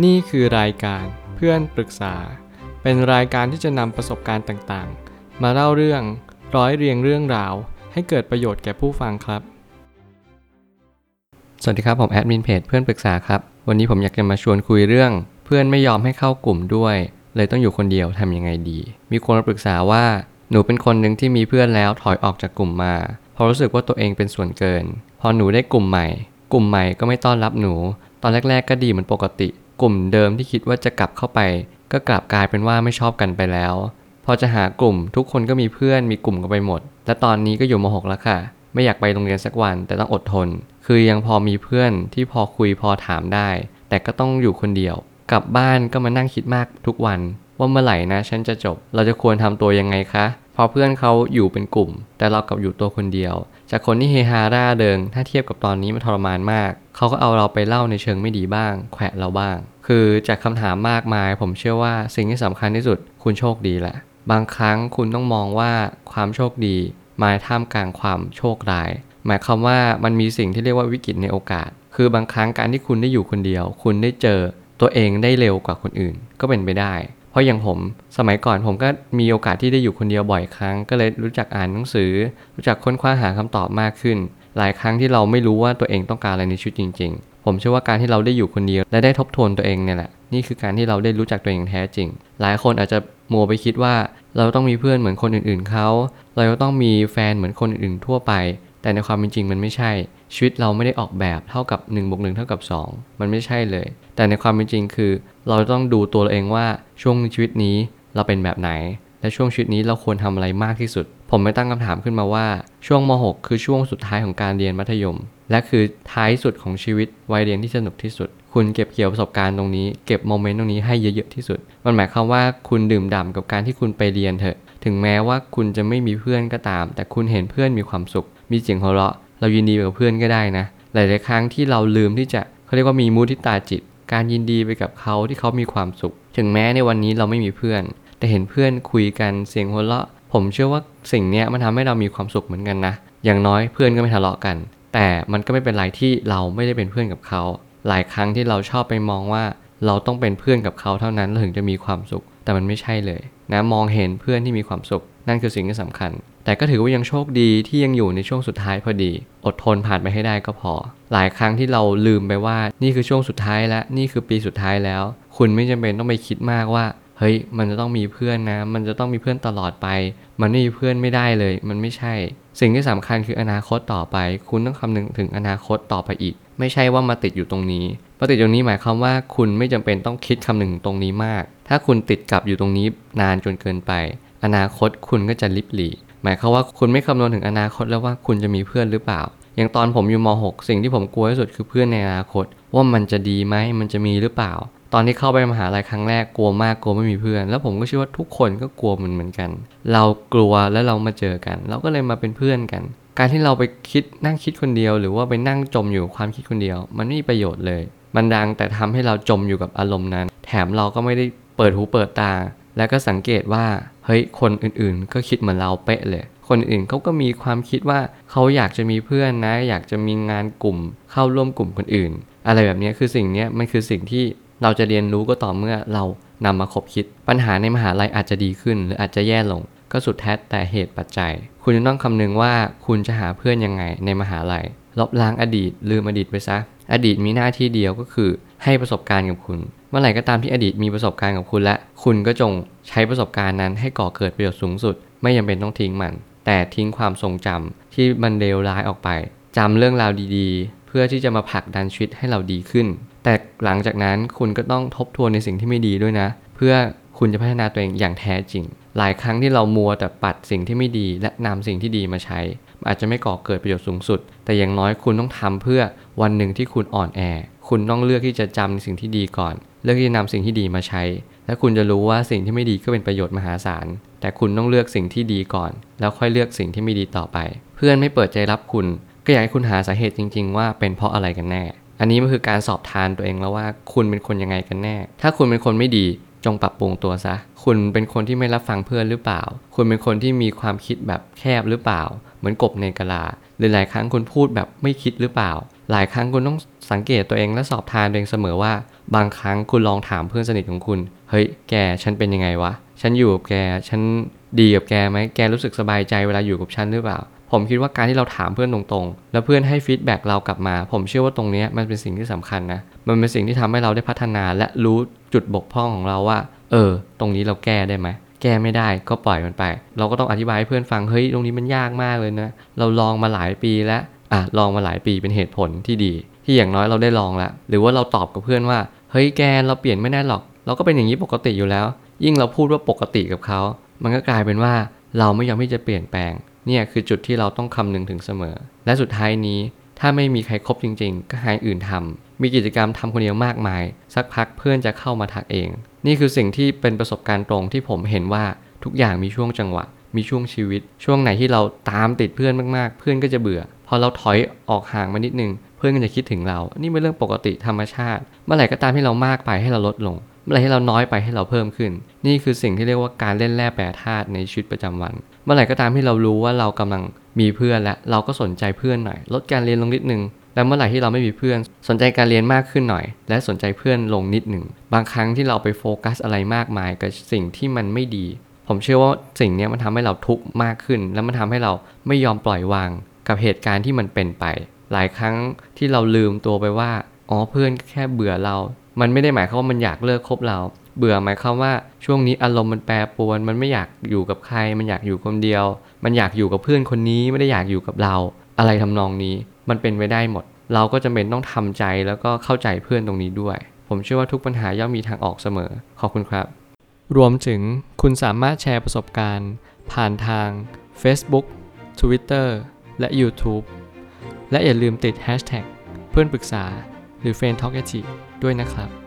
นี่คือรายการเพื่อนปรึกษา เป็นรายการที่จะนำประสบการณ์ต่างๆ มาเล่าเรื่องร้อยเรียงเรื่องราว ให้เกิดประโยชน์แก่ผู้ฟังครับ สวัสดีครับ ผมแอดมินเพจเพื่อนปรึกษาครับ วันนี้ผมอยากจะมาชวนคุยเรื่อง เพื่อนไม่ยอมให้เข้ากลุ่มด้วย เลยต้องอยู่คนเดียวทำยังไงดี มีคนมาปรึกษาว่าหนูเป็นคนหนึ่งที่มีเพื่อนแล้วถอยออกจากกลุ่มมาเพราะรู้สึกว่าตัวเองเป็นส่วนเกิน พอหนูได้กลุ่มใหม่ กลุ่มใหม่ก็ไม่ต้อนรับหนู ตอนแรก ๆ ก็ดีเหมือนปกติ กลุ่มเดิมที่คิดว่าจะกลับเข้าไป ก็กลับกลายเป็นว่าไม่ชอบกันไปแล้ว พอจะหากลุ่มทุกคนก็มีเพื่อนมีกลุ่มกันไปหมด และตอนนี้ก็อยู่ม .6 แล้วค่ะ ไม่อยากไปโรงเรียนสักวันแต่ต้องอดทน คือยังพอมีเพื่อนที่พอคุยพอถามได้ แต่ก็ต้องอยู่คนเดียว กลับบ้านก็มานั่งคิดมากทุกวัน ว่าเมื่อไหร่นะฉันจะจบ เราจะควรทำตัวยังไงคะพอเพื่อนเขาอยู่เป็นกลุ่ม แต่เรากลับอยู่ตัวคนเดียว จากคนที่เฮฮาร่าเริงถ้าเทียบกับตอนนี้มันทรมานมาก เขาก็เอาเราไปเล่าในเชิงไม่ดีบ้าง แขวะเราบ้าง คือจากคำถามมากมาย ผมเชื่อว่าสิ่งที่สำคัญที่สุดคุณโชคดีแหละ บางครั้งคุณต้องมองว่าความโชคดีมาท่ามกลางความโชคร้าย หมายความว่ามันมีสิ่งที่เรียกว่าวิกฤตในโอกาส คือบางครั้งการที่คุณได้อยู่คนเดียว คุณได้เจอตัวเองได้เร็วกว่าคนอื่น ก็เป็นไปได้ เพราะอย่างผมสมัยก่อนผมก็มีโอกาสที่ได้อยู่คนเดียวบ่อยครั้ง ก็เลยรู้จักอ่านหนังสือ รู้จักค้นคว้าหาคำตอบมากขึ้น หลายครั้งที่เราไม่รู้ว่าตัวเองต้องการอะไรในชีวิตจริง ผมเชื่อว่าการที่เราได้อยู่คนเดียวและได้ทบทวนตัวเองเนี่ยแหละนี่คือการที่เราได้รู้จักตัวเองแท้จริง หลายคนอาจจะมัวไปคิดว่า เราต้องมีเพื่อนเหมือนคนอื่นๆเขาเราต้องมีแฟนเหมือนคนอื่นๆทั่วไป แต่ในความเป็นจริงมันไม่ใช่ ชีวิตเราไม่ได้ออกแบบเท่ากับ1บวก1เท่ากับ 2 มันไม่ใช่เลย แต่ในความเป็นจริงคือ เราต้องดูตัวเราเองว่าช่วงชีวิตนี้เราเป็นแบบไหน และช่วงชีวิตนี้เราควรทำอะไรมากที่สุด ผมไม่ตั้งคำถามขึ้นมาว่า ช่วงม .6 คือช่วงสุดท้ายของการเรียนมัธยม และคือท้ายสุดของชีวิตวัยเรียนที่สนุกที่สุด คุณเก็บเกี่ยวประสบการณ์ตรงนี้เก็บโมเมนต์ตรงนี้ให้เยอะๆที่สุด มันหมายความว่าคุณดื่มด่ำกับการที่คุณไปเรียนเถอะ ถึงแม้ว่าคุณจะไม่มีเพื่อนก็ตาม แต่คุณเห็นเพื่อนมีความสุข มีเสียงหัวเราะ เรายินดีกับเพื่อนก็ได้นะ หลายๆครั้งที่เราลืมที่จะเขาเรียกว่ามีมุทิตาจิต การยินดีไปกับเขาที่เขามีความสุข ถึงแม้ในวันนี้เราไม่มีเพื่อน แต่เห็นเพื่อนคุยกันเสียงหัวเราะ ผมเชื่อว่าสิ่งนี้มันทำให้เรามีความสุขเหมือนกันนะ อย่างน้อยเพื่อนก็ไม่ทะเลาะกัน แต่มันก็ไม่เป็นไรที่เราไม่ได้เป็นเพื่อนกับเขา หลายครั้งที่เราชอบไปมองว่าเราต้องเป็นเพื่อนกับเขาเท่านั้นเราถึงจะมีความสุข แต่มันไม่ใช่เลยนะมองเห็นเพื่อนที่มีความสุข นั่นคือสิ่งที่สำคัญ แต่ก็ถือว่ายังโชคดีที่ยังอยู่ในช่วงสุดท้ายพอดี อดทนผ่านไปให้ได้ก็พอ หลายครั้งที่เราลืมไปว่านี่คือช่วงสุดท้ายและนี่คือปีสุดท้ายแล้ว คุณไม่จำเป็นต้องไปคิดมากว่า เฮ้ยมันจะต้องมีเพื่อนนะ มันจะต้องมีเพื่อนตลอดไป มันไม่มีเพื่อนไม่ได้เลย มันไม่ใช่ สิ่งที่สำคัญคืออนาคตต่อไป คุณต้องคำนึงถึงอนาคตต่อไปอีก ไม่ใช่ว่ามาติดอยู่ตรงนี้มาติดตรงนี้หมายความว่าคุณไม่จำเป็นต้องคิดคำนึงถึงตรงนี้มาก ถ้าคุณติดกับอยู่ตรงนี้นานจนเกินไป อนาคตคุณก็จะลิบหลีหมายความว่าคุณไม่คำนวณถึงอนาคตแล้วว่าคุณจะมีเพื่อนหรือเปล่า อย่างตอนผมอยู่ม .6 สิ่งที่ผมกลัวที่สุดคือเพื่อนในอนาคต ว่ามันจะดีไหมมันจะมีหรือเปล่า ตอนที่เข้าไปมหาลัยครั้งแรกกลัวมากกลัวไม่มีเพื่อน แล้วผมก็เชื่อว่าทุกคนก็กลัวมันเหมือนกัน เรากลัวแล้วเรามาเจอกัน เราก็เลยมาเป็นเพื่อนกัน การที่เราไปคิดนั่งคิดคนเดียว หรือว่าไปนั่งจมอยู่ความคิดคนเดียว มันไม่มีประโยชน์เลย มันดังแต่ทำให้เราจมอยู่กับอารมณ์นั้น แถมเราก็ไม่ได้เปิดหูเปิดตา แล้วก็สังเกตว่าเฮ้ยคนอื่นๆ ก็คิดเหมือนเราเป๊ะเลยคนอื่นเขาก็มีความคิดว่าเขาอยากจะมีเพื่อนนะ อยากจะมีงานกลุ่ม เข้าร่วมกลุ่มคนอื่น อะไรแบบนี้คือสิ่งนี้มันคือสิ่งที่ เราจะเรียนรู้ก็ต่อเมื่อเรานำมาคบคิด ปัญหาในมหาลัยอาจจะดีขึ้น หรืออาจจะแย่ลง ก็สุดแท้แต่เหตุปัจจัย คุณจะต้องคำนึงว่าคุณจะหาเพื่อนยังไงในมหาลัย ลบล้างอดีต ลืมอดีตไปซะ อดีตมีหน้าที่เดียวก็คือ ให้ประสบการณ์กับคุณ เมื่อไหร่ก็ตามที่อดีตมีประสบการณ์กับคุณและ คุณก็จงใช้ประสบการณ์นั้นให้ก่อเกิดประโยชน์สูงสุด ไม่จำเป็นต้องทิ้งมัน แต่ทิ้งความทรงจำที่มันเลวร้ายออกไปจำเรื่องราวดีๆ เพื่อที่จะมาผลักดันชีวิตให้เราดีขึ้น แต่หลังจากนั้นคุณก็ต้องทบทวนในสิ่งที่ไม่ดีด้วยนะ เพื่อคุณจะพัฒนาตัวเองอย่างแท้จริง หลายครั้งที่เรามัวแต่ปัดสิ่งที่ไม่ดีและนำสิ่งที่ดีมาใช้ อาจจะไม่ก่อเกิดประโยชน์สูงสุด แต่อย่างน้อยคุณต้องทำเพื่อวันหนึ่งที่คุณอ่อนแอ คุณต้องเลือกที่จะจำสิ่งที่ดีก่อน เลือกที่จะนำสิ่งที่ดีมาใช้ และคุณจะรู้ว่าสิ่งที่ไม่ดีก็เป็นประโยชน์มหาศาล แต่คุณต้องเลือกสิ่งที่ดีก่อน แล้วค่อยเลือกสิ่งที่ไม่ดีต่อไป เพื่อนไม่เปิดใจรับคุณ ก็อยากให้คุณหาสาเหตุจริง ๆ ว่าเป็นเพราะอะไรกันแน่ อันนี้มันคือการสอบทานตัวเองแล้วว่าคุณเป็นคนยังไงกันแน่ ถ้าคุณเป็นคนไม่ดีจงปรับปรุงตัวซะ คุณเป็นคนที่ไม่รับฟังเพื่อนหรือเปล่า คุณเป็นคนที่มีความคิดแบบแคบหรือเปล่า เหมือนกบในกะลา หรือหลายครั้งคุณพูดแบบไม่คิดหรือเปล่า หลายครั้งคุณต้องสังเกตตัวเองและสอบทานตัวเองเสมอว่า บางครั้งคุณลองถามเพื่อนสนิทของคุณ เฮ้ย แก ฉันเป็นยังไงวะ ฉันอยู่กับแก ฉันดีกับแกไหม แกรู้สึกสบายใจเวลาอยู่กับฉันหรือเปล่า ผมคิดว่าการที่เราถามเพื่อนตรงๆ แล้วเพื่อนให้ feedback เรากลับมา ผมเชื่อว่าตรงนี้มันเป็นสิ่งที่สำคัญนะ มันเป็นสิ่งที่ทำให้เราได้พัฒนาและรู้จุดบกพร่องของเราว่า เออ ตรงนี้เราแก้ได้ไหมแก้ไม่ได้ก็ปล่อยมันไป เราก็ต้องอธิบายให้เพื่อนฟัง เฮ้ย ตรงนี้มันยากมากเลยนะ เราลองมาหลายปีแล้ว อะ ลองมาหลายปีเป็นเหตุผลที่ดี ที่อย่างน้อยเราได้ลองแล้วหรือว่าเราตอบกับเพื่อนว่า เฮ้ย แก เราเปลี่ยนไม่ได้หรอก เราก็เป็นอย่างนี้ปกติอยู่แล้ว ยิ่งเราพูดว่าปกติกับเขา มันก็กลายเป็นว่าเราไม่ยอมที่จะเปลี่ยนแปลง เนี่ยคือจุดที่เราต้องคำนึงถึงเสมอ และสุดท้ายนี้ถ้าไม่มีใครครบจริง ๆ ก็หายอื่นทำมีกิจกรรมทำคนเดียวมากมาย สักพักเพื่อนจะเข้ามาทักเอง นี่คือสิ่งที่เป็นประสบการณ์ตรงที่ผมเห็นว่าทุกอย่างมีช่วงจังหวะ มีช่วงชีวิต ช่วงไหนที่เราตามติดเพื่อนมากๆ เพื่อนก็จะเบื่อ พอเราถอยออกห่างมานิดนึง เพื่อนก็จะคิดถึงเรา นี่เป็นเรื่องปกติธรรมชาติ เมื่อไหร่ก็ตามที่เรามากไปให้เราลดลง เมื่อไรที่เราน้อยไปให้เราเพิ่มขึ้น นี่คือสิ่งที่เรียกว่าการเล่นแร่แปรธาตุในชีวิตประจำวัน เมื่อไหร่ก็ตามที่เรารู้ว่าเรากำลังมีเพื่อนและเราก็สนใจเพื่อนหน่อย ลดการเรียนลงนิดนึงและเมื่อไหร่ที่เราไม่มีเพื่อน สนใจการเรียนมากขึ้นหน่อย และสนใจเพื่อนลงนิดหนึ่ง บางครั้งที่เราไปโฟกัสอะไรมากมายกับสิ่งที่มันไม่ดี ผมเชื่อว่าสิ่งนี้มันทำให้เราทุกข์มากขึ้น แล้วมันทำให้เราไม่ยอมปล่อยวาง กับเหตุการณ์ที่มันเป็นไป หลายครั้งที่เราลืมตัวไปว่า อ๋อเพื่อนแค่เบื่อเรา มันไม่ได้หมายความว่ามันอยากเลิกคบเรา เบื่อหมายความว่าช่วงนี้อารมณ์มันแปรปรวน มันไม่อยากอยู่กับใคร มันอยากอยู่คนเดียว มันอยากอยู่กับเพื่อนคนนี้ไม่ได้อยากอยู่กับเรา อะไรทำนองนี้ มันเป็นไปได้หมด เราก็จำเป็นต้องทำใจแล้วก็เข้าใจเพื่อนตรงนี้ด้วย ผมเชื่อว่าทุกปัญหาย่อมมีทางออกเสมอ ขอบคุณครับ รวมถึงคุณสามารถแชร์ประสบการณ์ ผ่านทาง Facebook Twitter และ YouTube และอย่าลืมติด Hashtag เพื่อนปรึกษาหรือ f r ร e n d t a l k ด้วยนะครับ